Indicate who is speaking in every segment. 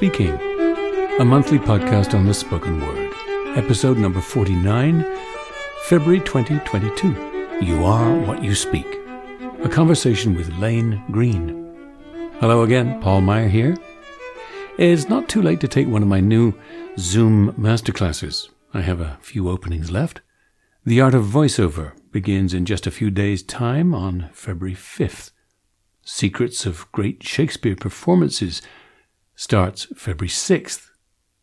Speaker 1: Speaking, a monthly podcast on the spoken word. Episode number 49, February 2022. You are what you speak. A conversation with Lane Greene. Hello again, Paul Meier here. It's not too late to take one of my new Zoom masterclasses. I have a few openings left. The Art of Voiceover begins in just a few days' time on February 5th. Secrets of Great Shakespeare Performances starts February 6th,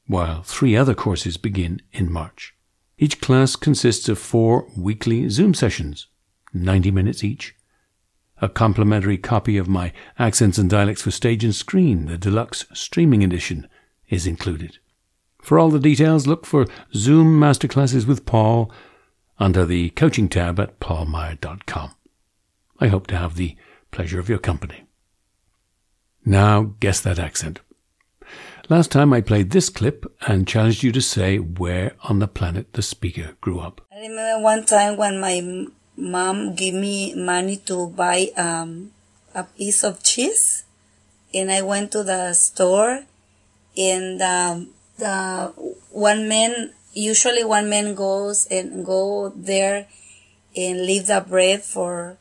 Speaker 1: while three other courses begin in March. Each class consists of four weekly Zoom sessions, 90 minutes each. A complimentary copy of my Accents and Dialects for Stage and Screen, the deluxe streaming edition, is included. For all the details, look for Zoom Masterclasses with Paul under the coaching tab at paulmeier.com. I hope to have the pleasure of your company. Now, guess that accent. Last time I played this clip and challenged you to say where on the planet the speaker grew up.
Speaker 2: I remember one time when my mom gave me money to buy um, a piece of cheese, and I went to the store, and um, the one man usually one man goes and go there and leave the bread for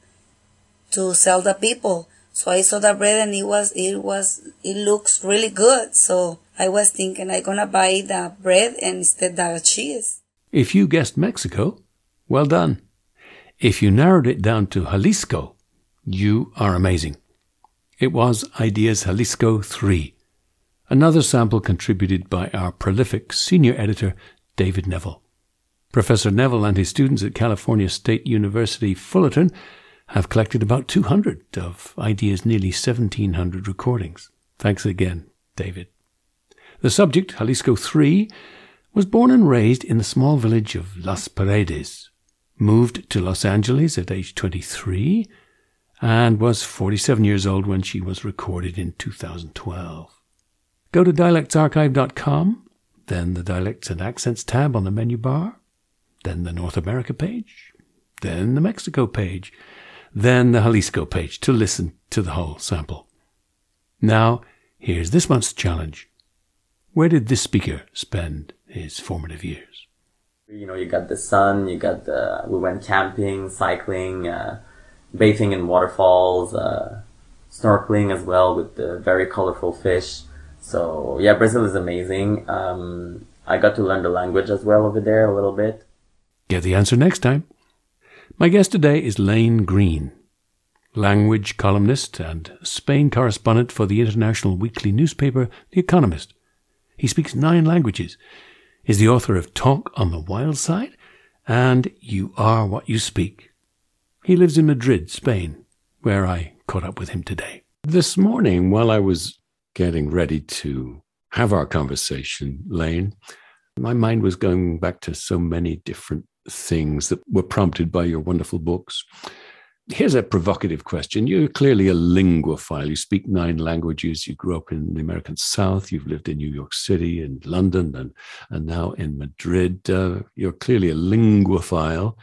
Speaker 2: to sell the people. So I saw the bread and it was, it was, it looks really good. So I was thinking I'm gonna buy the bread and instead the cheese.
Speaker 1: If you guessed Mexico, well done. If you narrowed it down to Jalisco, you are amazing. It was IDEA's Jalisco 3, another sample contributed by our prolific senior editor, David Neville. Professor Neville and his students at California State University Fullerton have collected about 200 of IDEA's nearly 1700 recordings. Thanks again, David. The subject, Jalisco 3, was born and raised in the small village of Las Paredes, moved to Los Angeles at age 23, and was 47 years old when she was recorded in 2012. Go to dialectsarchive.com, then the Dialects and Accents tab on the menu bar, then the North America page, then the Mexico page, then the Jalisco page to listen to the whole sample. Now, here's this month's challenge. Where did this speaker spend his formative years?
Speaker 3: You know, you got the sun, you got the, we went camping, cycling, uh, bathing in waterfalls, uh, snorkeling as well with the very colorful fish. So yeah, Brazil is amazing. Um, I got to learn the language as well over there a little bit.
Speaker 1: Get the answer next time. My guest today is Lane Greene, language columnist and Spain correspondent for the international weekly newspaper The Economist. He speaks nine languages, is the author of Talk on the Wild Side and You Are What You Speak. He lives in Madrid, Spain, where I caught up with him today. This morning, while I was getting ready to have our conversation, Lane, my mind was going back to so many different things that were prompted by your wonderful books. Here's a provocative question. You're clearly a linguophile. You speak nine languages. You grew up in the American South. You've lived in New York City and London and, and now in Madrid. Uh, you're clearly a linguophile.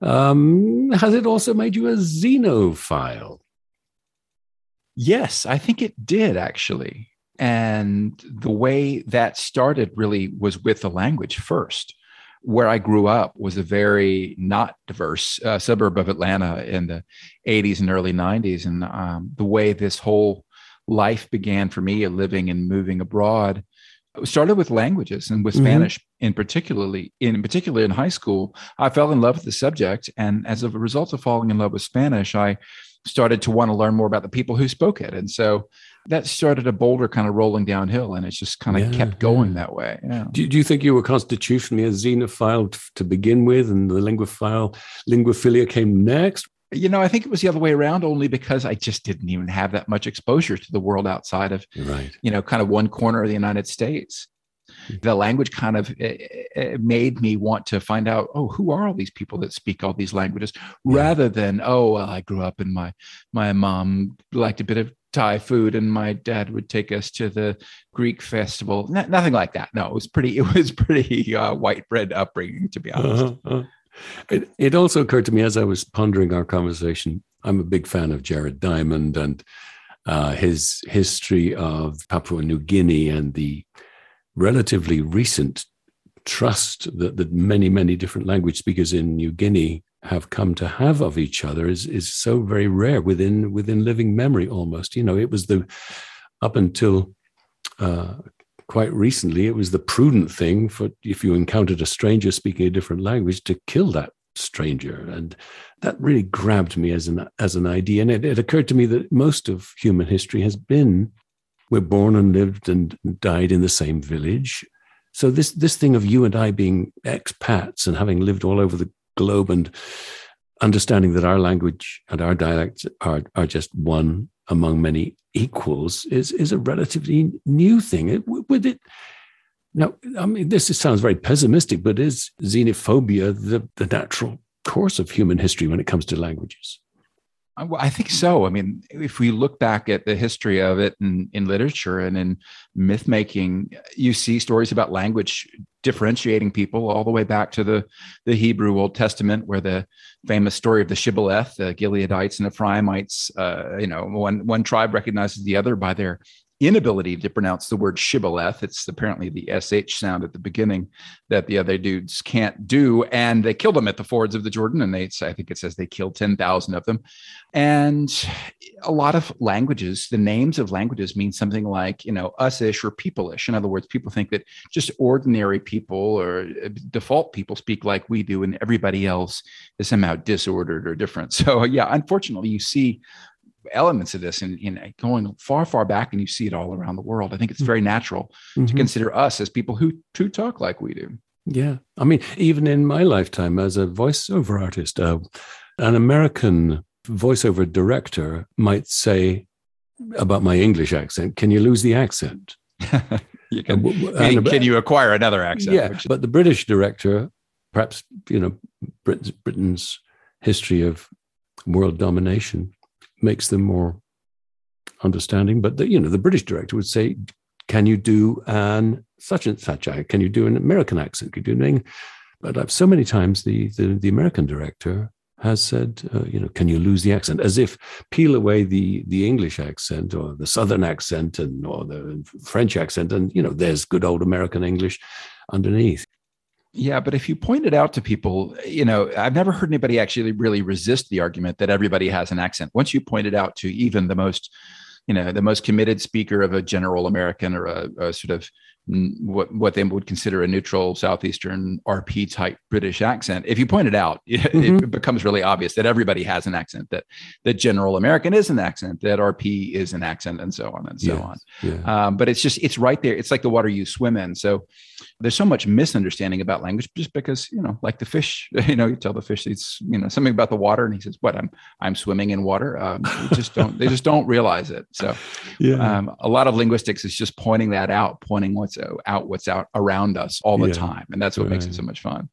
Speaker 1: Um, has it also made you a xenophile?
Speaker 4: Yes, I think it did actually. And the way that started really was with the language first where I grew up was a very not diverse uh, suburb of Atlanta in the 80s and early 90s. And um, the way this whole life began for me, living and moving abroad, started with languages and with mm-hmm. Spanish in particularly in particular in high school. I fell in love with the subject, and as a result of falling in love with Spanish, I started to want to learn more about the people who spoke it. And so that started a boulder kind of rolling downhill and it's just kind of yeah, kept going that way. Yeah.
Speaker 1: Do, do, you think you were constitutionally a xenophile to begin with and the linguophile, linguophilia came next?
Speaker 4: You know, I think it was the other way around only because I just didn't even have that much exposure to the world outside of, right. you know, kind of one corner of the United States hmm. the language kind of it, made me want to find out oh who are all these people that speak all these languages yeah. rather than oh well, i grew up and my my mom liked a bit of thai food and my dad would take us to the greek festival nothing like that no it was pretty it was pretty uh, white bread upbringing to be honest uh-huh. uh-huh.
Speaker 1: It, it also occurred to me as i was pondering our conversation i'm a big fan of jared diamond and uh, his history of Papua New Guinea and the relatively recent trust that, that many, many different language speakers in New Guinea have come to have of each other is is so very rare within within living memory almost. You know, it was the up until uh, quite recently, it was the prudent thing for if you encountered a stranger speaking a different language to kill that stranger, and that really grabbed me as an as an idea. And it, it occurred to me that most of human history has been we're born and lived and died in the same village. So this this thing of you and I being expats and having lived all over the globe and understanding that our language and our dialects are are just one among many equals is is a relatively new thing. It, with it now, I mean, this sounds very pessimistic, but is xenophobia the, the natural course of human history when it comes to languages?
Speaker 4: I think so. I mean, if we look back at the history of it in, in literature and in myth making, you see stories about language differentiating people all the way back to the, the Hebrew Old Testament, where the famous story of the Shibboleth, the Gileadites and Ephraimites, uh, you know, one, one tribe recognizes the other by their inability to pronounce the word shibboleth. It's apparently the sh sound at the beginning that the other dudes can't do, and they killed them at the fords of the Jordan. And they, I think it says they killed ten thousand of them. And a lot of languages, the names of languages mean something like you know usish or peopleish. In other words, people think that just ordinary people or uh, default people speak like we do, and everybody else is somehow disordered or different. So yeah, unfortunately, you see elements of this and, and going far, far back, and you see it all around the world. I think it's very natural mm-hmm. to consider us as people who who talk like we do.
Speaker 1: Yeah, I mean, even in my lifetime as a voiceover artist, uh, an American voiceover director might say about my English accent, "Can you lose the accent?"
Speaker 4: you can, and, can you acquire another accent?
Speaker 1: Yeah, which, but the British director, perhaps you know, Britain's, Britain's history of world domination makes them more understanding. But the, you know, the British director would say, "Can you do an such and such? Can you do an American accent? Can you do an?" But I've so many times the the, the American director has said, uh, you know, can you lose the accent? As if peel away the the English accent or the Southern accent and or the French accent, and you know, there's good old American English underneath.
Speaker 4: Yeah, but if you point it out to people, you know, I've never heard anybody actually really resist the argument that everybody has an accent. Once you point it out to even the most, you know, the most committed speaker of a general American or a, a sort of what what they would consider a neutral southeastern RP type British accent. If you point it out, mm-hmm. it becomes really obvious that everybody has an accent. That that general American is an accent. That RP is an accent, and so on and so yes. on. Yeah. Um, but it's just it's right there. It's like the water you swim in. So there's so much misunderstanding about language just because you know, like the fish. You know, you tell the fish it's you know something about the water, and he says, "What? I'm I'm swimming in water." Um, they just don't they just don't realize it. So yeah. um, a lot of linguistics is just pointing that out, pointing what's out what's out around us all the yeah. time and that's what right. makes it so much fun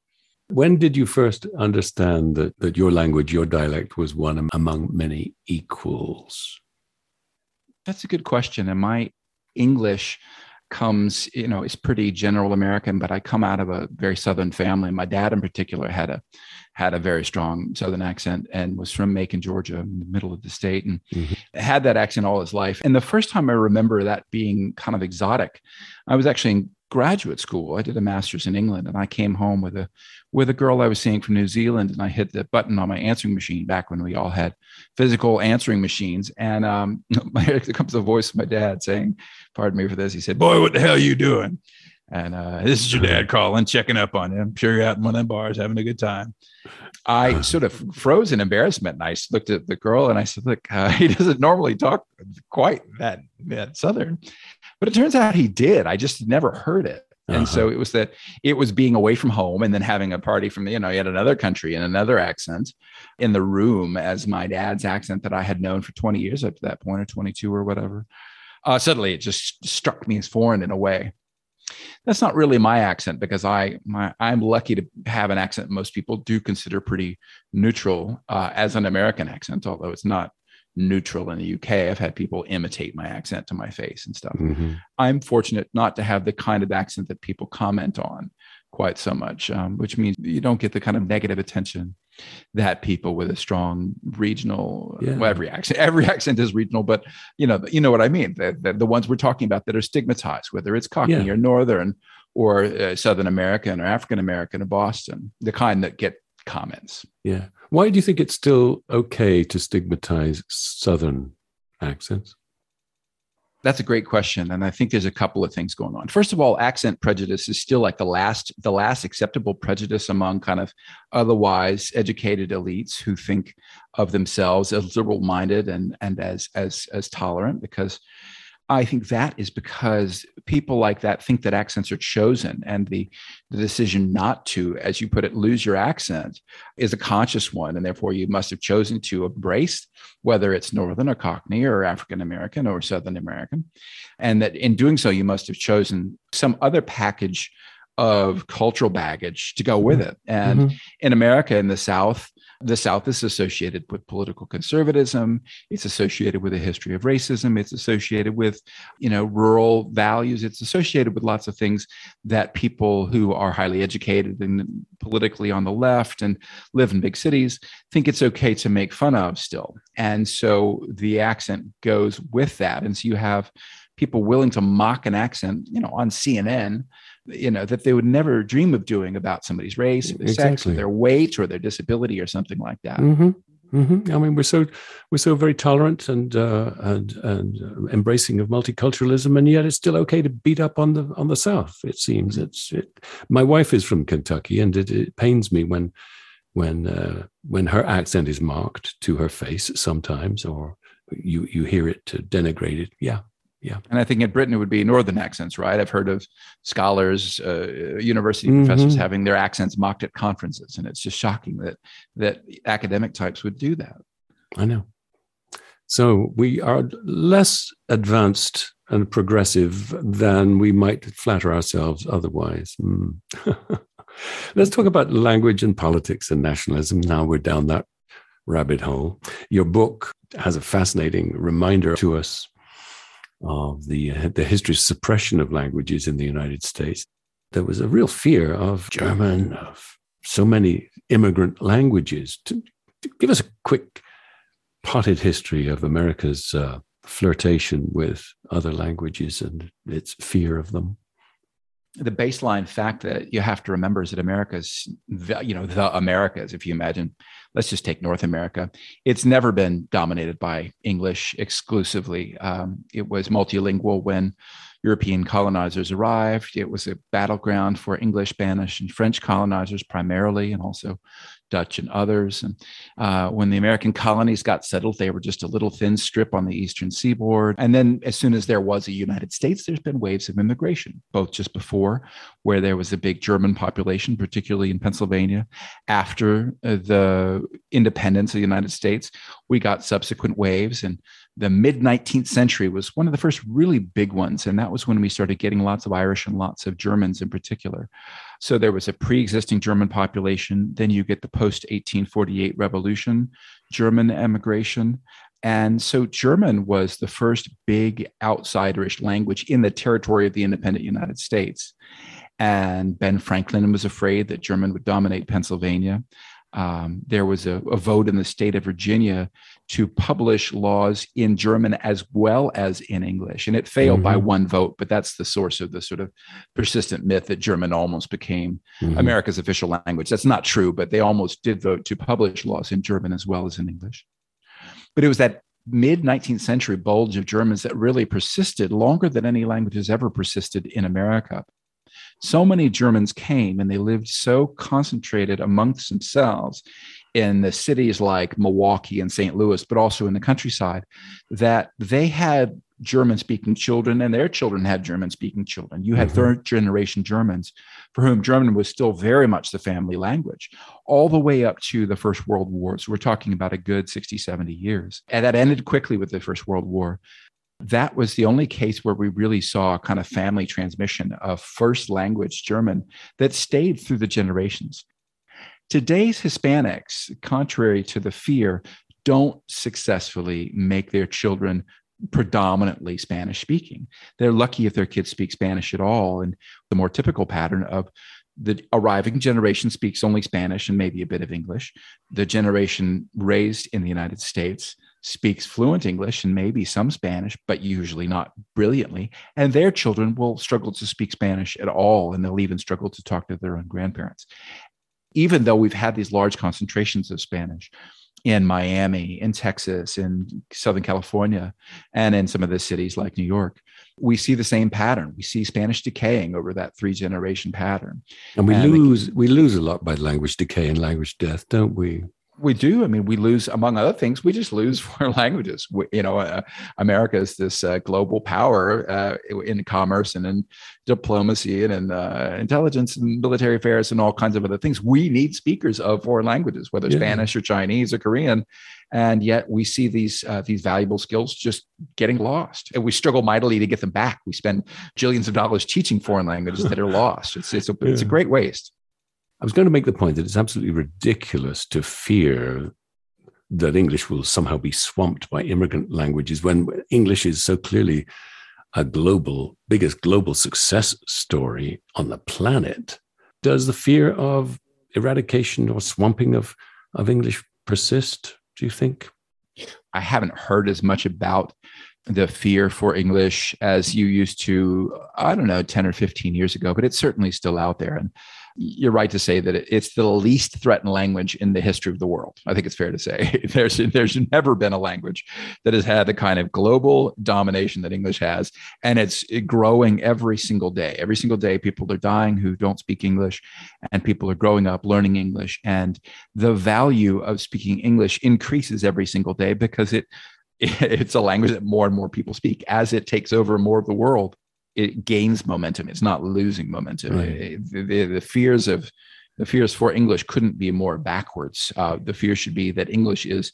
Speaker 1: when did you first understand that, that your language your dialect was one among many equals
Speaker 4: that's a good question and my english comes you know it's pretty general american but i come out of a very southern family my dad in particular had a had a very strong southern accent and was from macon georgia in the middle of the state and mm-hmm. had that accent all his life. And the first time i remember that being kind of exotic i was actually in graduate school. I did a master's in england and i came home with a with a girl i was seeing from new zealand and i hit the button on my answering machine back when we all had physical answering machines. And um, here comes the voice of my dad saying pardon me for this. He said boy what the hell are you doing and uh, this is your dad calling, checking up on you. I'm sure you're out in one of them bars having a good time. I sort of froze in embarrassment. And I looked at the girl and I said, Look, uh, he doesn't normally talk quite that, that Southern. But it turns out he did. I just never heard it. And uh-huh. so it was that it was being away from home and then having a party from, you know, yet another country and another accent in the room as my dad's accent that I had known for 20 years up to that point or 22 or whatever. Uh, suddenly it just struck me as foreign in a way that's not really my accent because I my I'm lucky to have an accent most people do consider pretty neutral uh, as an American accent, although it's not neutral in the UK. I've had people imitate my accent to my face and stuff. Mm-hmm. I'm fortunate not to have the kind of accent that people comment on quite so much, um, which means you don't get the kind of negative attention that people with a strong regional
Speaker 1: Yeah.
Speaker 4: well, every accent every accent is regional but you know you know what i mean the, the, the ones we're talking about that are stigmatized whether it's cockney
Speaker 1: Yeah.
Speaker 4: or northern or uh, southern american or african american or boston the kind that get comments
Speaker 1: Yeah. Why do you think it's still okay to stigmatize Southern accents?
Speaker 4: That's a great question, and I think there's a couple of things going on. First of all, accent prejudice is still like the last the last acceptable prejudice among kind of otherwise educated elites who think of themselves as liberal minded and and as as as tolerant because I think that is because people like that think that accents are chosen, and the the decision not to, as you put it, lose your accent is a conscious one, and therefore you must have chosen to embrace whether it's Northern or Cockney or African American or Southern American, and that in doing so you must have chosen some other package of cultural baggage to go with it. And
Speaker 1: Mhm.
Speaker 4: in America, in the South, the South is associated with political conservatism. It's associated with a history of racism. It's associated with, you know, rural values. It's associated with lots of things that people who are highly educated and politically on the left and live in big cities think it's okay to make fun of still. And so the accent goes with that. And so you have people willing to mock an accent, you know, on CNN, you know, that they would never dream of doing about somebody's race, or their sex, or
Speaker 1: Exactly.
Speaker 4: their weight, or their disability, or something like that.
Speaker 1: hmm hmm I mean, we're so we're so very tolerant and uh, and and uh, embracing of multiculturalism, and yet it's still okay to beat up on the on the South. It seems it's. It, my wife is from Kentucky, and it, it pains me when when uh, when her accent is marked to her face sometimes, or you you hear it to denigrated. Yeah,
Speaker 4: And I think in Britain it would be northern accents, right? I've heard of scholars, uh, university
Speaker 1: Mhm.
Speaker 4: professors having their accents mocked at conferences, and it's just shocking that that academic types would do that.
Speaker 1: I know. So we are less advanced and progressive than we might flatter ourselves otherwise. Hmm. Let's talk about language and politics and nationalism. Now we're down that rabbit hole. Your book has a fascinating reminder to us of the, the history of suppression of languages in the United States. There was a real fear of German, of so many immigrant languages. To, to give us a quick potted history of America's uh, flirtation with other languages and its fear of them.
Speaker 4: The baseline fact that you have to remember is that America's, the, you know, the Americas, if you imagine, let's just take North America, it's never been dominated by English exclusively. Um, it was multilingual when European colonizers arrived. It was a battleground for English, Spanish, and French colonizers primarily, and also Dutch and others. And uh, when the American colonies got settled, they were just a little thin strip on the eastern seaboard. And then, as soon as there was a United States, there's been waves of immigration, both just before, where there was a big German population, particularly in Pennsylvania. After uh, the independence of the United States, we got subsequent waves. And the mid 19th century was one of the first really big ones. And that was when we started getting lots of Irish and lots of Germans in particular. So there was a pre existing German population. Then you get the post 1848 revolution, German emigration. And so German was the first big outsiderish language in the territory of the independent United States. And Ben Franklin was afraid that German would dominate Pennsylvania. Um, there was a, a vote in the state of Virginia to publish laws in German as well as in English. And it failed by
Speaker 1: Mhm.
Speaker 4: one vote, but that's the source of the sort of persistent myth that German almost became
Speaker 1: Mhm.
Speaker 4: America's official language. That's not true, but they almost did vote to publish laws in German as well as in English. But it was that mid 19th century bulge of Germans that really persisted longer than any language has ever persisted in America. So many Germans came and they lived so concentrated amongst themselves in the cities like Milwaukee and St. Louis, but also in the countryside, that they had German speaking children and their children had German speaking children. You had
Speaker 1: Mhm.
Speaker 4: third generation Germans for whom German was still very much the family language, all the way up to the First World War. So we're talking about a good 60, 70 years. And that ended quickly with the First World War. That was the only case where we really saw kind of family transmission of first language German that stayed through the generations. Today's Hispanics, contrary to the fear, don't successfully make their children predominantly Spanish speaking. They're lucky if their kids speak Spanish at all. And the more typical pattern of the arriving generation speaks only Spanish and maybe a bit of English. The generation raised in the United States speaks fluent English and maybe some Spanish, but usually not brilliantly. And their children will struggle to speak Spanish at all, and they'll even struggle to talk to their own grandparents. Even though we've had these large concentrations of Spanish in Miami, in Texas, in Southern California, and in some of the cities like New York, we see the same pattern. We see Spanish decaying over that three generation pattern.
Speaker 1: And we and lose we lose a lot by language decay and language death, don't we?
Speaker 4: We do. I mean, we lose, among other things, we just lose foreign languages. We, you know, uh, America is this uh, global power uh, in commerce and in diplomacy and in uh, intelligence and military affairs and all kinds of other things. We need speakers of foreign languages, whether yeah. Spanish or Chinese or Korean, and yet we see these uh, these valuable skills just getting lost. And we struggle mightily to get them back. We spend jillions of dollars teaching foreign languages that are lost. It's it's a, yeah. it's a great waste.
Speaker 1: I was going to make the point that it's absolutely ridiculous to fear that English will somehow be swamped by immigrant languages when English is so clearly a global, biggest global success story on the planet. Does the fear of eradication or swamping of, of English persist, do you think?
Speaker 4: I haven't heard as much about the fear for English as you used to, I don't know, 10 or 15 years ago, but it's certainly still out there. And you're right to say that it's the least threatened language in the history of the world. I think it's fair to say there's there's never been a language that has had the kind of global domination that English has, and it's growing every single day. Every single day, people are dying who don't speak English, and people are growing up learning English, and the value of speaking English increases every single day because it it's a language that more and more people speak as it takes over more of the world it gains momentum. It's not losing momentum. Right. The, the, the, fears of the fears for English couldn't be more backwards. Uh, the fear should be that English is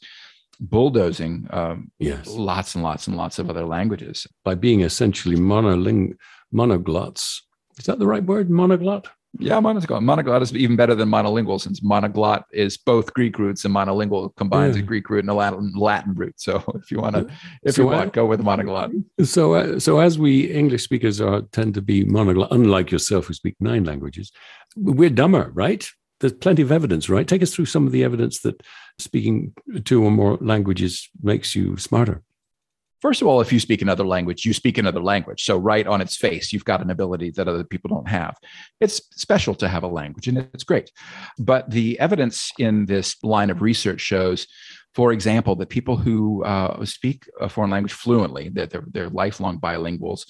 Speaker 4: bulldozing um, yes. lots and lots and lots of other languages
Speaker 1: by being essentially monoling monoglots. Is that the right word? Monoglot?
Speaker 4: Yeah, monoglot. Monoglot is even better than monolingual since monoglot is both Greek roots and monolingual combines yeah. a Greek root and a Latin, Latin root. So if you want to, if so you want, go with monoglot.
Speaker 1: So, uh, so as we English speakers are tend to be monoglot, unlike yourself who speak nine languages, we're dumber, right? There's plenty of evidence, right? Take us through some of the evidence that speaking two or more languages makes you smarter.
Speaker 4: First of all, if you speak another language, you speak another language. So, right on its face, you've got an ability that other people don't have. It's special to have a language and it's great. But the evidence in this line of research shows, for example, that people who uh, speak a foreign language fluently, that they're, they're lifelong bilinguals,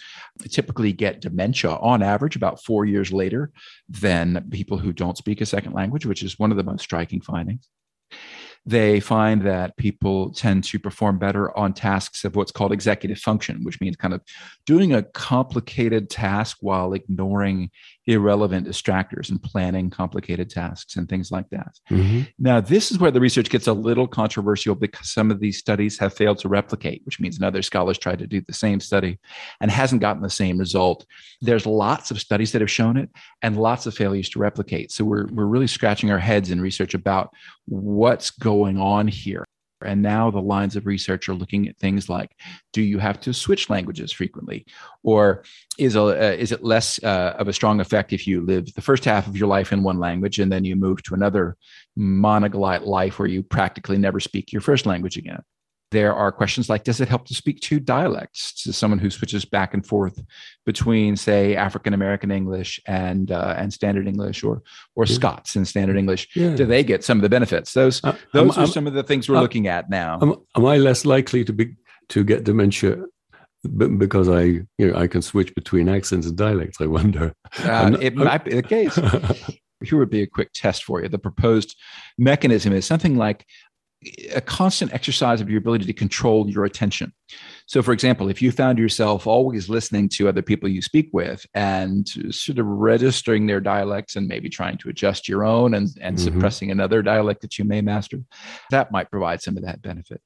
Speaker 4: typically get dementia on average about four years later than people who don't speak a second language, which is one of the most striking findings they find that people tend to perform better on tasks of what's called executive function, which means kind of doing a complicated task while ignoring irrelevant distractors and planning complicated tasks and things like that. Mm-hmm. Now, this is where the research gets a little controversial because some of these studies have failed to replicate, which means another scholars tried to do the same study and hasn't gotten the same result. There's lots of studies that have shown it and lots of failures to replicate. So we're, we're really scratching our heads in research about what's going on here. And now the lines of research are looking at things like do you have to switch languages frequently? Or is, a, uh, is it less uh, of a strong effect if you live the first half of your life in one language and then you move to another monoglot life where you practically never speak your first language again? There are questions like Does it help to speak two dialects to someone who switches back and forth between, say, African American English and uh, and Standard English, or or yeah. Scots and Standard English? Yeah. Do they get some of the benefits? Those uh, those are some of the things we're uh, looking at now.
Speaker 1: Am, am I less likely to be to get dementia because I, you know, I can switch between accents and dialects. I wonder.
Speaker 4: Uh, it might be the case. Here would be a quick test for you. The proposed mechanism is something like a constant exercise of your ability to control your attention. So, for example, if you found yourself always listening to other people you speak with and sort of registering their dialects and maybe trying to adjust your own and, and mm-hmm. suppressing another dialect that you may master, that might provide some of that benefit.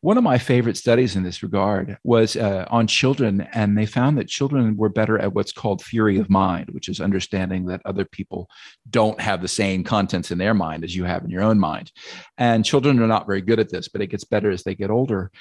Speaker 4: One of my favorite studies in this regard was uh, on children, and they found that children were better at what's called theory of mind, which is understanding that other people don't have the same contents in their mind as you have in your own mind. And children are not very good at this, but it gets better as they get older.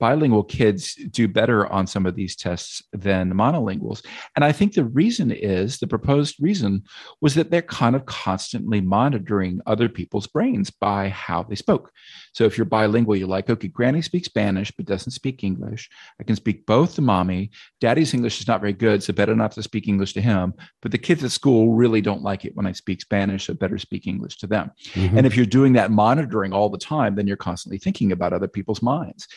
Speaker 4: Bilingual kids do better on some of these tests than monolinguals. And I think the reason is the proposed reason was that they're kind of constantly monitoring other people's brains by how they spoke. So if you're bilingual, you're like, okay, granny speaks Spanish but doesn't speak English. I can speak both to mommy. Daddy's English is not very good, so better not to speak English to him. But the kids at school really don't like it when I speak Spanish, so better speak English to them. Mm-hmm. And if you're doing that monitoring all the time, then you're constantly thinking about other people's minds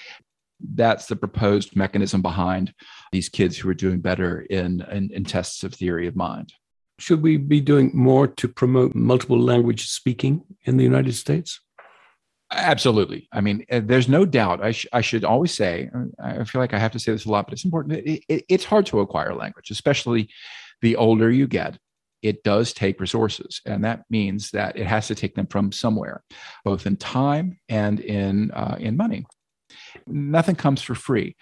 Speaker 4: that's the proposed mechanism behind these kids who are doing better in, in, in, tests of theory of mind.
Speaker 1: Should we be doing more to promote multiple language speaking in the United States?
Speaker 4: Absolutely. I mean, uh, there's no doubt. I, sh- I should always say, I feel like I have to say this a lot, but it's important. It, it, it's hard to acquire language, especially the older you get. It does take resources, and that means that it has to take them from somewhere, both in time and in uh, in money nothing comes for free.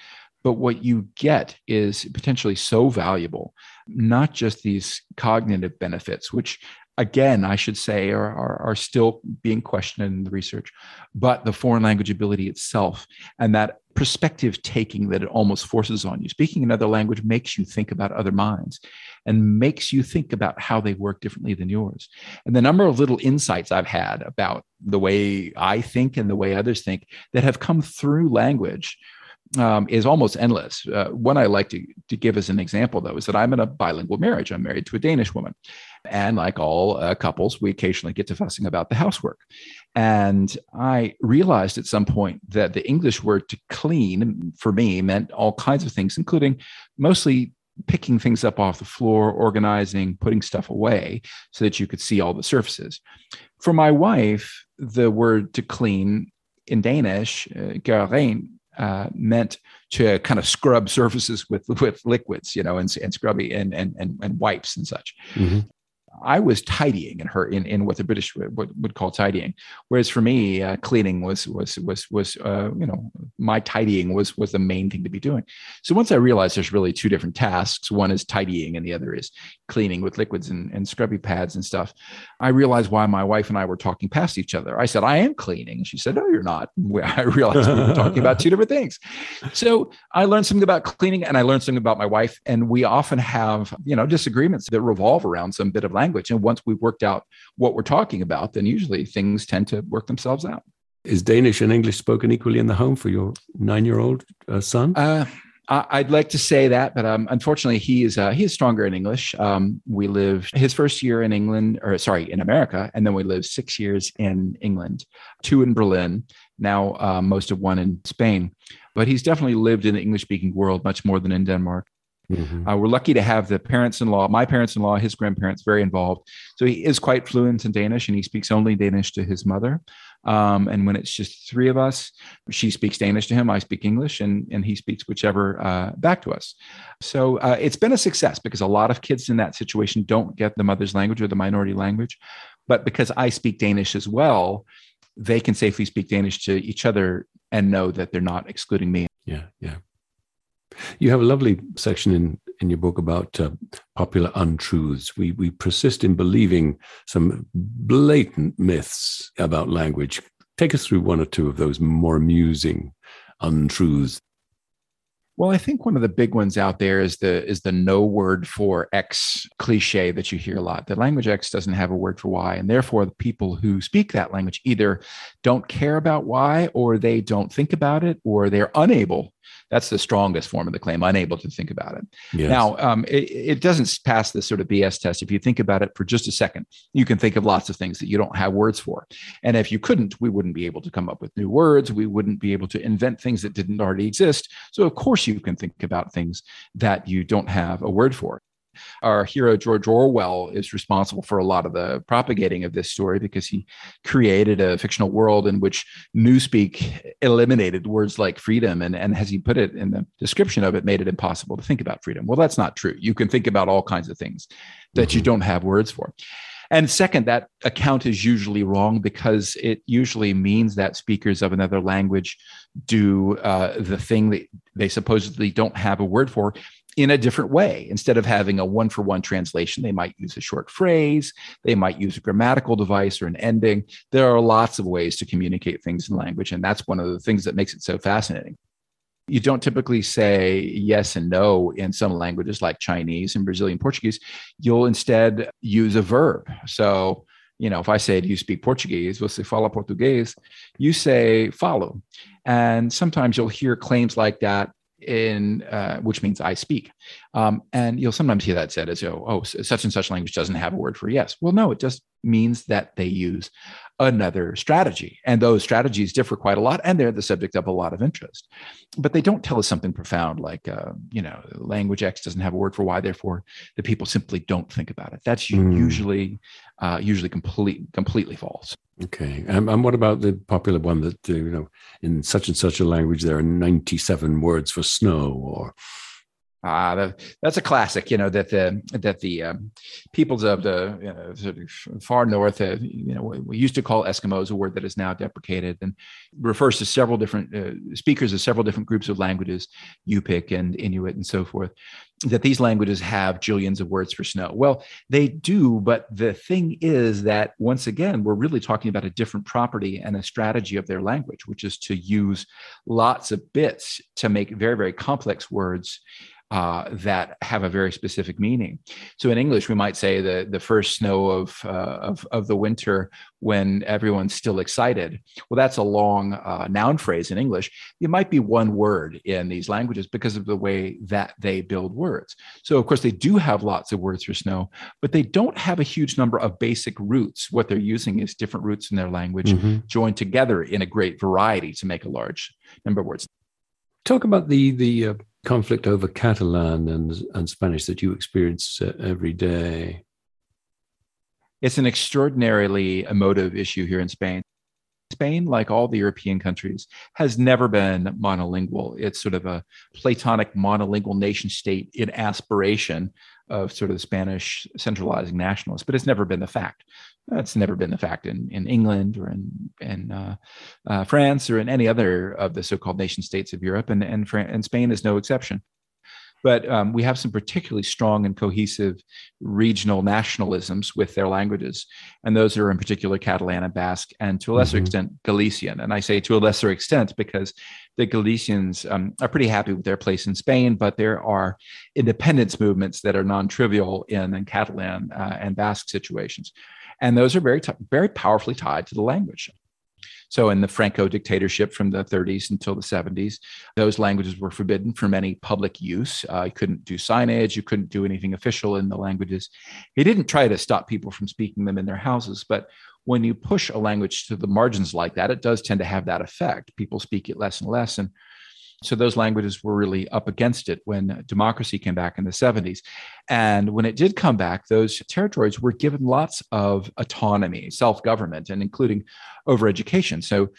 Speaker 4: But what you get is potentially so valuable, not just these cognitive benefits, which again, I should say, are, are, are, still being questioned in the research, but the foreign language ability itself and that perspective taking that it almost forces on you. Speaking another language makes you think about other minds and makes you think about how they work differently than yours. And the number of little insights I've had about the way I think and the way others think that have come through language um, is almost endless. Uh, one I like to, to give as an example, though, is that I'm in a bilingual marriage. I'm married to a Danish woman. And like all uh, couples, we occasionally get to fussing about the housework. And I realized at some point that the English word to clean for me meant all kinds of things, including mostly picking things up off the floor, organizing, putting stuff away so that you could see all the surfaces. For my wife, the word to clean in Danish, uh, uh, meant to kind of scrub surfaces with with liquids, you know, and, and scrubby and, and and and wipes and such. Mm-hmm. I was tidying in her in, in what the British would, would call tidying, whereas for me, uh, cleaning was was was was uh, you know my tidying was was the main thing to be doing. So once I realized there's really two different tasks, one is tidying and the other is cleaning with liquids and, and scrubby pads and stuff. I realized why my wife and I were talking past each other. I said I am cleaning, she said No, you're not. I realized we were talking about two different things. So I learned something about cleaning, and I learned something about my wife, and we often have you know disagreements that revolve around some bit of language language. And once we've worked out what we're talking about, then usually things tend to work themselves out.
Speaker 1: Is Danish and English spoken equally in the home for your nine-year-old uh, son?
Speaker 4: Uh, I'd like to say that, but um, unfortunately, he is uh, he is stronger in English. Um, we lived his first year in England, or sorry, in America, and then we lived six years in England, two in Berlin, now uh, most of one in Spain. But he's definitely lived in the English speaking world much more than in Denmark. Mm-hmm. Uh, we're lucky to have the parents-in-law, my parents-in-law, his grandparents, very involved. So he is quite fluent in Danish, and he speaks only Danish to his mother. Um, and when it's just three of us, she speaks Danish to him, I speak English, and and he speaks whichever uh, back to us. So uh, it's been a success because a lot of kids in that situation don't get the mother's language or the minority language, but because I speak Danish as well, they can safely speak Danish to each other and know that they're not excluding me.
Speaker 1: Yeah, yeah. You have a lovely section in, in your book about uh, popular untruths. We, we persist in believing some blatant myths about language. Take us through one or two of those more amusing untruths.
Speaker 4: Well, I think one of the big ones out there is the is the no word for X cliche that you hear a lot. The language X doesn't have a word for Y, and therefore the people who speak that language either don't care about Y, or they don't think about it, or they're unable that's the strongest form of the claim, unable to think about it. Yes. Now, um, it, it, doesn't pass this sort of BS test. If you think about it for just a second, you can think of lots of things that you don't have words for. And if you couldn't, we wouldn't be able to come up with new words. We wouldn't be able to invent things that didn't already exist. So, of course, you can think about things that you don't have a word for. Our hero, George Orwell, is responsible for a lot of the propagating of this story because he created a fictional world in which Newspeak eliminated words like freedom. And, and as he put it in the description of it, made it impossible to think about freedom. Well, that's not true. You can think about all kinds of things that mm-hmm. you don't have words for. And second, that account is usually wrong because it usually means that speakers of another language do uh, the thing that they supposedly don't have a word for in a different way. Instead of having a one for one translation, they might use a short phrase, they might use a grammatical device or an ending. There are lots of ways to communicate things in language. And that's one of the things that makes it so fascinating. You don't typically say yes and no in some languages like Chinese and Brazilian Portuguese. You'll instead use a verb. So, you know, if I say, Do you speak Portuguese? Você fala português? You say Falo. And sometimes you'll hear claims like that in uh, which means I speak. Um, and you'll sometimes hear that said as, oh, oh, such and such language doesn't have a word for yes. Well, no, it just means that they use another strategy. And those strategies differ quite a lot, and they're the subject of a lot of interest. But they don't tell us something profound like, uh, you know, language X doesn't have a word for Y, therefore the people simply don't think about it. That's mm. usually uh, usually complete, completely false.
Speaker 1: Okay. Um, and what about the popular one that, uh, you know, in such and such a language, there are 97 words for snow or
Speaker 4: uh, that's a classic, you know, that the that the um, peoples of the you know, sort of far north, uh, you know, we used to call Eskimos, a word that is now deprecated, and refers to several different uh, speakers of several different groups of languages, Yupik and Inuit and so forth. That these languages have jillions of words for snow. Well, they do, but the thing is that once again, we're really talking about a different property and a strategy of their language, which is to use lots of bits to make very, very complex words uh, that have a very specific meaning. So in English, we might say the the first snow of uh, of, of the winter when everyone's still excited. Well, that's a long uh, noun phrase in English. It might be one word in these languages because of the way that they build words. So of course they do have lots of words for snow, but they don't have a huge number of basic roots. What they're using is different roots in their language mm-hmm. joined together in a great variety to make a large number of words.
Speaker 1: Talk about the the uh, conflict over Catalan and, and Spanish that you experience uh, every day?
Speaker 4: It's an extraordinarily emotive issue here in Spain. Spain, like all the European countries, has never been monolingual. It's sort of a Platonic monolingual nation state in aspiration of sort of the Spanish centralizing nationalists, but it's never been the fact. That's never been the fact in, in England or in, in uh, uh, France or in any other of the so-called nation states of Europe, and, and, Fran- and Spain is no exception. But um, we have some particularly strong and cohesive regional nationalisms with their languages. And those are in particular Catalan and Basque, and to a lesser mm-hmm. extent, Galician. And I say to a lesser extent because the Galicians um, are pretty happy with their place in Spain, but there are independence movements that are non trivial in, in Catalan uh, and Basque situations. And those are very, t- very powerfully tied to the language. So, in the Franco dictatorship from the 30s until the 70s, those languages were forbidden from any public use. Uh, you couldn't do signage, you couldn't do anything official in the languages. He didn't try to stop people from speaking them in their houses, but when you push a language to the margins like that, it does tend to have that effect. People speak it less and less. And so those languages were really up against it when democracy came back in the 70s. And when it did come back, those territories were given lots of autonomy, self government, and including over education. So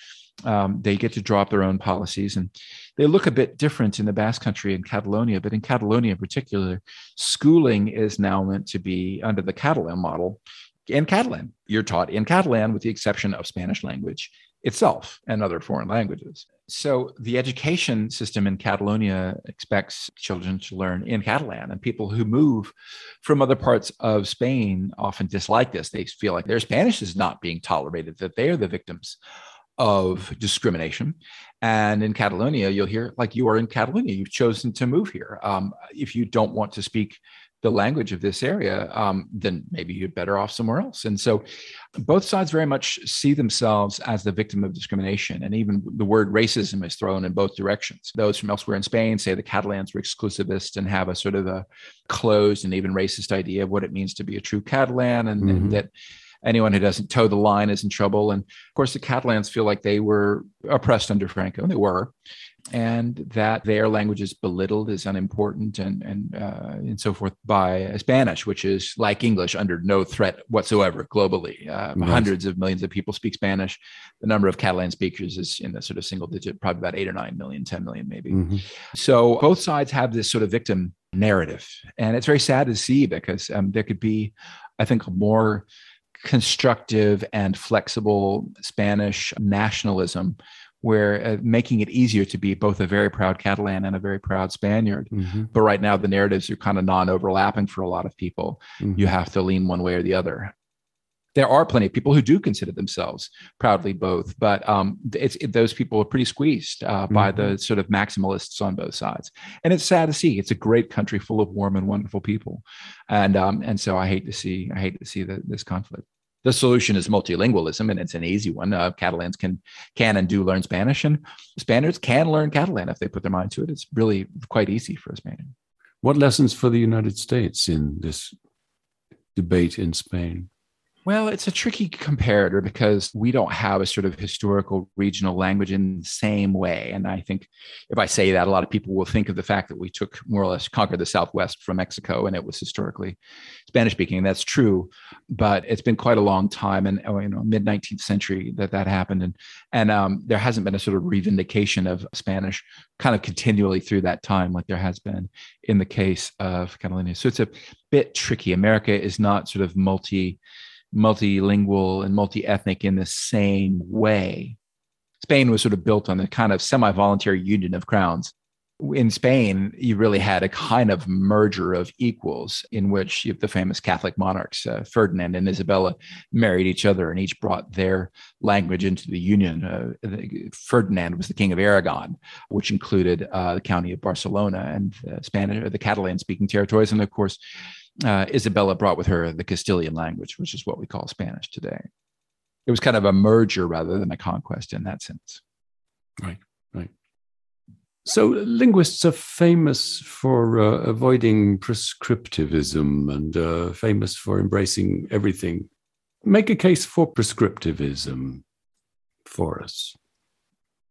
Speaker 4: um, they get to draw up their own policies and they look a bit different in the Basque Country and Catalonia, but in Catalonia in particular, schooling is now meant to be under the Catalan model in Catalan. You're taught in Catalan with the exception of Spanish language itself and other foreign languages. So the education system in Catalonia expects children to learn in Catalan, and people who move from other parts of Spain often dislike this. They feel like their Spanish is not being tolerated, that they are the victims of discrimination. And in Catalonia, you'll hear like you are in Catalonia, you've chosen to move here. Um, if you don't want to speak the language of this area, um, then maybe you're better off somewhere else. And so both sides very much see themselves as the victim of discrimination. And even the word racism is thrown in both directions. Those from elsewhere in Spain say the Catalans were exclusivist and have a sort of a closed and even racist idea of what it means to be a true Catalan and, mm-hmm. and that anyone who doesn't toe the line is in trouble. And of course, the Catalans feel like they were oppressed under Franco, and they were and that their language is belittled as unimportant and and uh, and so forth by Spanish, which is like English under no threat whatsoever globally. Uh, right. Hundreds of millions of people speak Spanish. The number of Catalan speakers is in the sort of single digit, probably about eight or nine million, 10 million maybe. Mm-hmm. So both sides have this sort of victim narrative, and it's very sad to see because um, there could be, I think, more constructive and flexible Spanish nationalism where uh, making it easier to be both a very proud Catalan and a very proud Spaniard. Mm-hmm. But right now, the narratives are kind of non overlapping for a lot of people. Mm-hmm. You have to lean one way or the other. there are plenty of people who do consider themselves proudly both, but um, it's it, those people are pretty squeezed uh, mm-hmm. by the sort of maximalists on both sides, and it's sad to see. It's a great country full of warm and wonderful people, and um, and so I hate to see I hate to see the, this conflict. The solution is multilingualism, and it's an easy one. Uh, Catalans can can and do learn Spanish, and Spaniards can learn Catalan if they put their mind to it. It's really quite easy for a Spaniard.
Speaker 1: What lessons for the United States in this debate in Spain?
Speaker 4: Well, it's a tricky comparator because we don't have a sort of historical regional language in the same way. And I think if I say that, a lot of people will think of the fact that we took more or less conquered the Southwest from Mexico and it was historically Spanish speaking. That's true, but it's been quite a long time and oh, you know mid 19th century that that happened, and and um, there hasn't been a sort of revindication of Spanish kind of continually through that time like there has been in the case of Catalonia. So it's a bit tricky. America is not sort of multi multilingual and multi-ethnic in the same way. Spain was sort of built on the kind of semi-voluntary union of crowns. In Spain, you really had a kind of merger of equals in which the famous Catholic monarchs, uh, Ferdinand and Isabella, married each other and each brought their language into the union. Uh, Ferdinand was the king of Aragon, which included uh, the county of Barcelona and Spanish, the Catalan speaking territories. And of course, uh, Isabella brought with her the Castilian language, which is what we call Spanish today. It was kind of a merger rather than a conquest in that sense.
Speaker 1: Right, right. So linguists are famous for uh, avoiding prescriptivism and uh, famous for embracing everything. Make a case for prescriptivism for us.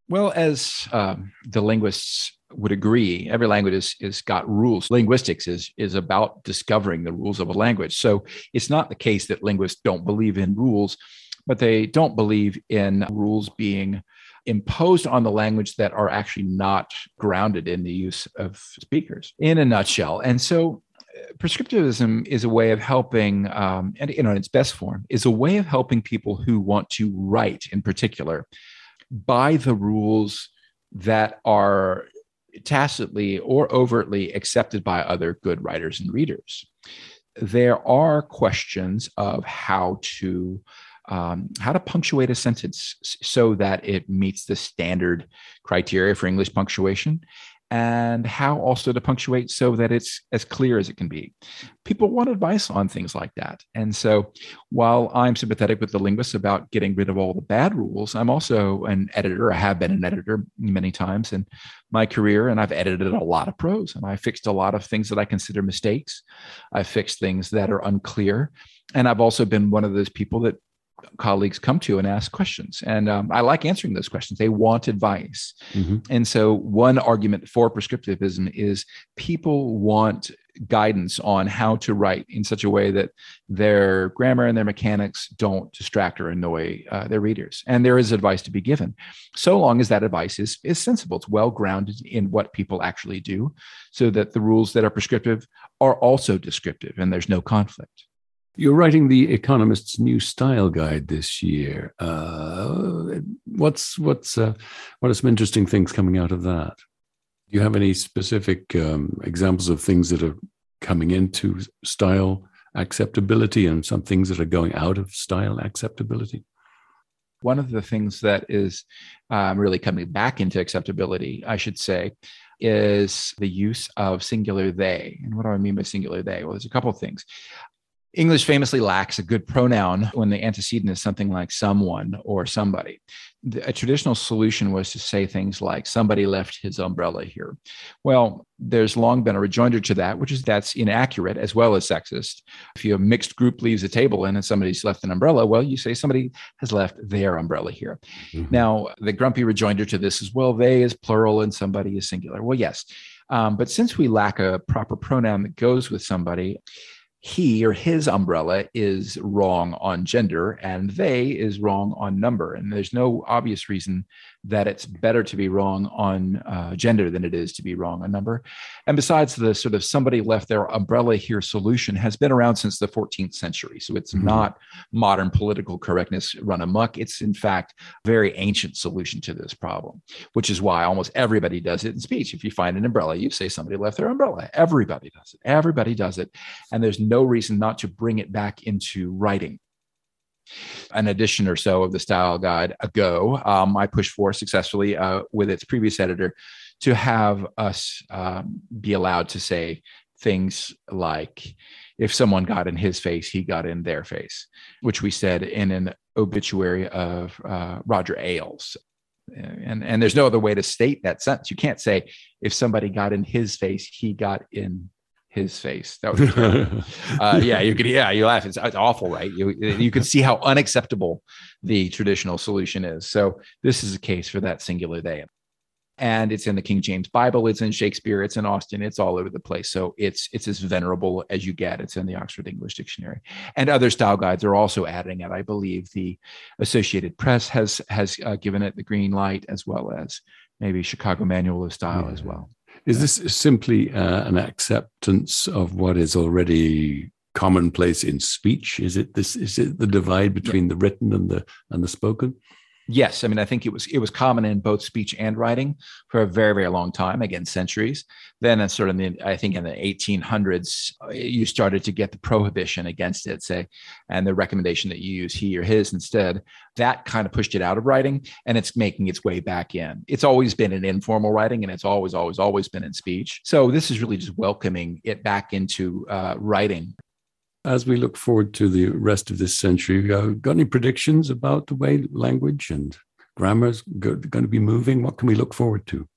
Speaker 4: Well, as um, the linguists would agree every language is, is got rules. Linguistics is is about discovering the rules of a language. So it's not the case that linguists don't believe in rules but they don't believe in rules being imposed on the language that are actually not grounded in the use of speakers in a nutshell. And so uh, prescriptivism is a way of helping um, and you know in its best form is a way of helping people who want to write in particular by the rules that are tacitly or overtly accepted by other good writers and readers. There are questions of how to um, how to punctuate a sentence so that it meets the standard criteria for English punctuation and how also to punctuate so that it's as clear as it can be. People want advice on things like that. And so while I'm sympathetic with the linguists about getting rid of all the bad rules, I'm also an editor. I have been an mm-hmm. editor many times in my career, and I've edited a lot of prose and I fixed a lot of things that I consider mistakes. I fixed things that are unclear. And I've also been one of those people that colleagues come to and ask questions. And um, I like answering those questions. They want advice. Mm-hmm. And so, one argument for prescriptivism is people want guidance on how to write in such a way that their grammar and their mechanics don't distract or annoy uh, their readers. And there is advice to be given, so long as that advice is, is sensible. It's well grounded in what people actually do, so that the rules that are prescriptive are also descriptive and there's no conflict.
Speaker 1: You're writing the Economist's new style guide this year. Uh, what's what's uh, what are some interesting things coming out of that? Do you have any specific um, examples of things that are coming into style acceptability and some things that are going out of style acceptability?
Speaker 4: One of the things that is um, really coming back into acceptability, I should say, is the use of singular they. And what do I mean by singular they? Well, there's a couple of things. English famously lacks a good pronoun when the antecedent is something like someone or somebody. A traditional solution was to say things like somebody left his umbrella here. Well, there's long been a rejoinder to that, which is that's inaccurate as well as sexist. If you a mixed group leaves a table and somebody's left an umbrella, well, you say somebody has left their umbrella here. Mm-hmm. Now, the grumpy rejoinder to this is, well, they is plural and somebody is singular. Well, yes. Um, but since we lack a proper pronoun that goes with somebody, he or his umbrella is wrong on gender and they is wrong on number. And there's no obvious reason that it's better to be wrong on uh, gender than it is to be wrong on number. And besides, the sort of somebody left their umbrella here solution has been around since the 14th century. So it's mm-hmm. not modern political correctness run amok. It's, in fact, a very ancient solution to this problem, which is why almost everybody does it in speech. If you find an umbrella, you say somebody left their umbrella. Everybody does it. Everybody does it. And there's no no reason not to bring it back into writing. An edition or so of the style guide ago, um, I pushed for successfully uh, with its previous editor to have us um, be allowed to say things like, if someone got in his face, he got in their face, which we said in an obituary of uh, Roger Ailes. And, and there's no other way to state that sentence. You can't say, if somebody got in his face, he got in his face. That was uh, yeah, you could yeah, you laugh. It's, it's awful, right? You you can see how unacceptable the traditional solution is. So this is a case for that singular they and it's in the King James Bible. It's in Shakespeare. It's in Austen, It's all over the place. So it's it's as venerable as you get. It's in the Oxford English Dictionary, and other style guides are also adding it. I believe the Associated Press has has uh, given it the green light, as well as maybe Chicago Manual of Style yeah. as well.
Speaker 1: Is this simply uh, an acceptance of what is already commonplace in speech? Is it this? Is it the divide between yeah. the written and the and the spoken?
Speaker 4: Yes, I mean I think it was it was common in both speech and writing for a very very long time, again centuries. Then, in sort of the I think in the 1800s, uh, you started to get the prohibition against it, say, and the recommendation that you use he or his instead. That kind of pushed it out of writing, and it's making its way back in. It's always been in informal writing, and it's always always always been in speech. So this is really just welcoming it back into uh, writing
Speaker 1: as we look forward to the rest of this century, uh, got any predictions about the way language and grammar is going to be moving? What can we look forward to?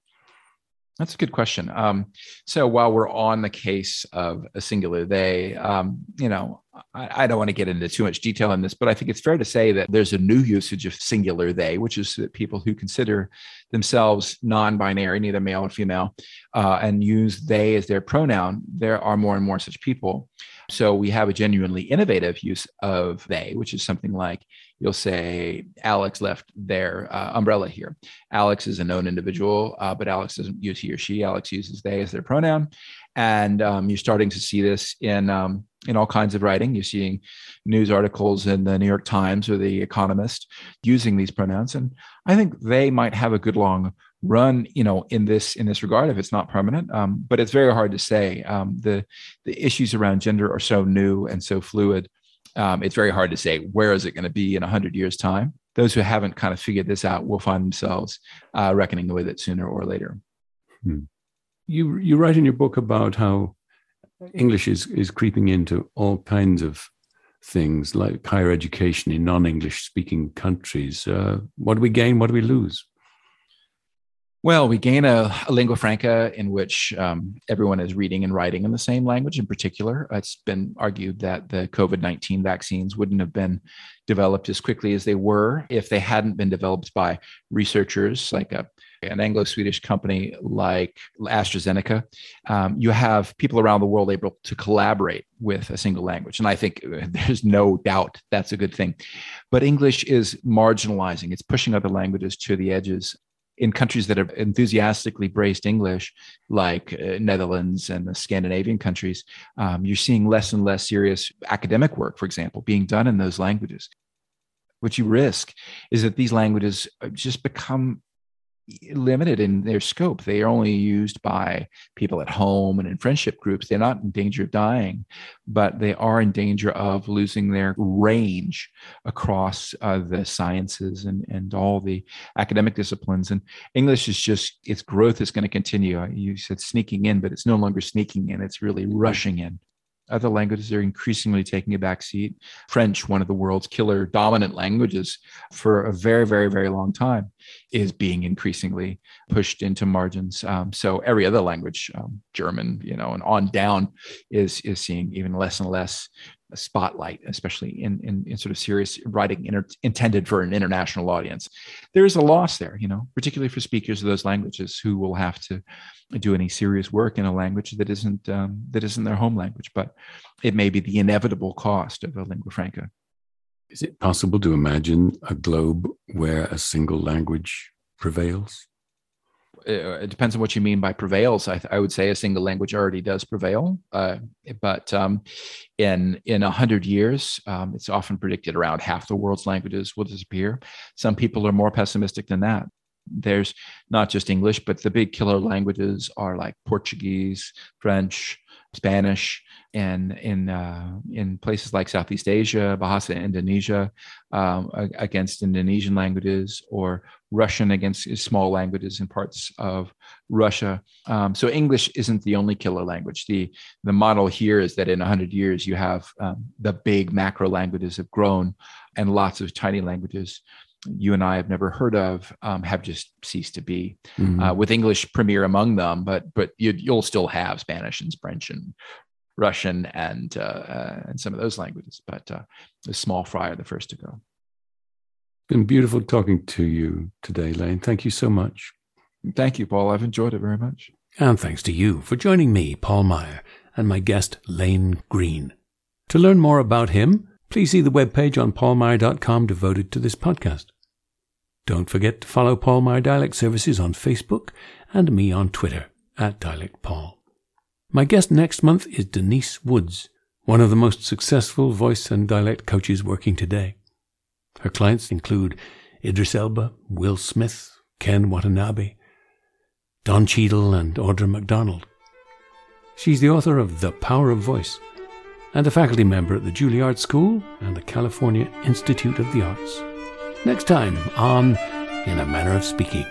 Speaker 4: That's a good question. Um, so while we're on the case of a singular they, um, you know, I, I, don't want to get into too much detail on this, but I think it's fair to say that there's a new usage of singular they, which is that people who consider themselves non-binary, neither male or female, uh, and use they as their pronoun. There are more and more such people. So we have a genuinely innovative use of they, which is something like you'll say Alex left their uh, umbrella here. Alex is a known individual, uh, but Alex doesn't use he or she. Alex uses they as their pronoun, and um, you're starting to see this in um, in all kinds of writing. You're seeing news articles in the New York Times or the Economist using these pronouns, and I think they might have a good long run you know in this in this regard if it's not permanent. Um, but it's very hard to say. Um, the the issues around gender are so new and so fluid. Um, it's very hard to say where is it going to be in 100 years time. Those who haven't kind of figured this out will find themselves uh, reckoning with it sooner or later.
Speaker 1: Hmm. you you write in your book about how english is is creeping into all kinds of things like higher education in non-english speaking countries. Uh, what do we gain? What do we lose
Speaker 4: well, we gain a, a lingua franca in which um, everyone is reading and writing in the same language. In particular, it's been argued that the COVID 19 vaccines wouldn't have been developed as quickly as they were if they hadn't been developed by researchers like a, an Anglo Swedish company like AstraZeneca. Um, you have people around the world able to collaborate with a single language. And I think there's no doubt that's a good thing. But English is marginalizing, it's pushing other languages to the edges in countries that have enthusiastically braced English, like uh, Netherlands and the Scandinavian countries, um, you're seeing less and less serious academic work, for example, being done in those languages. What you risk is that these languages uh, just become limited in their scope. They are only used by people at home and in friendship groups. They're not in danger of dying, but they are in danger of losing their range across uh, the sciences and, and all the academic disciplines. And English is just, its growth is going to continue. You said sneaking in, but it's no longer sneaking in, it's really rushing in. Other languages are increasingly taking a backseat. French, one of the world's killer dominant languages for a very, very, very long time, is being increasingly pushed into margins. Um, so every other language, um, German, you know, and on down, is is seeing even less and less spotlight, especially in, in, in sort of serious writing inter- intended for an international audience. There is a loss there, you know, particularly for speakers of those languages who will have to do any serious work in a language that isn't um, that isn't their home language. But it may be the inevitable cost of a lingua franca.
Speaker 1: Is it possible to imagine a globe where a single language prevails?
Speaker 4: Uh, it depends on what you mean by prevails. I, I would say a single language already does prevail, uh, but um, in in a hundred years, um, it's often predicted around half the world's languages will disappear. Some people are more pessimistic than that. There's not just English, but the big killer languages are like Portuguese, French, Spanish and in uh, in places like Southeast Asia, Bahasa Indonesia um, against Indonesian languages, or Russian against small languages in parts of Russia. Um, so English isn't the only killer language. the The model here is that in hundred years you have um, the big macro languages have grown, and lots of tiny languages you and I have never heard of um, have just ceased to be, mm-hmm. uh, with English premier among them. But but you, will still have Spanish and French and Russian and uh, uh, and some of those languages. But uh, the small fry are the first to go.
Speaker 1: It's been beautiful talking to you today, Lane. Thank you so much.
Speaker 4: Thank you, Paul. I've enjoyed it very much.
Speaker 1: And thanks to you for joining me, Paul Meier, and my guest, Lane Greene. To learn more about him, please see the webpage on paulmeier.com devoted to this podcast. Don't forget to follow Paul Meier Dialect Services on Facebook and me on Twitter at DialectPaul. My guest next month is Denise Woods, one of the most successful voice and dialect coaches working today. Her clients include Idris Elba, Will Smith, Ken Watanabe, Don Cheadle, and Audra McDonald. She's the author of The Power of Voice and a faculty member at the Juilliard School and the California Institute of the Arts. Next time on In a Manner of Speaking.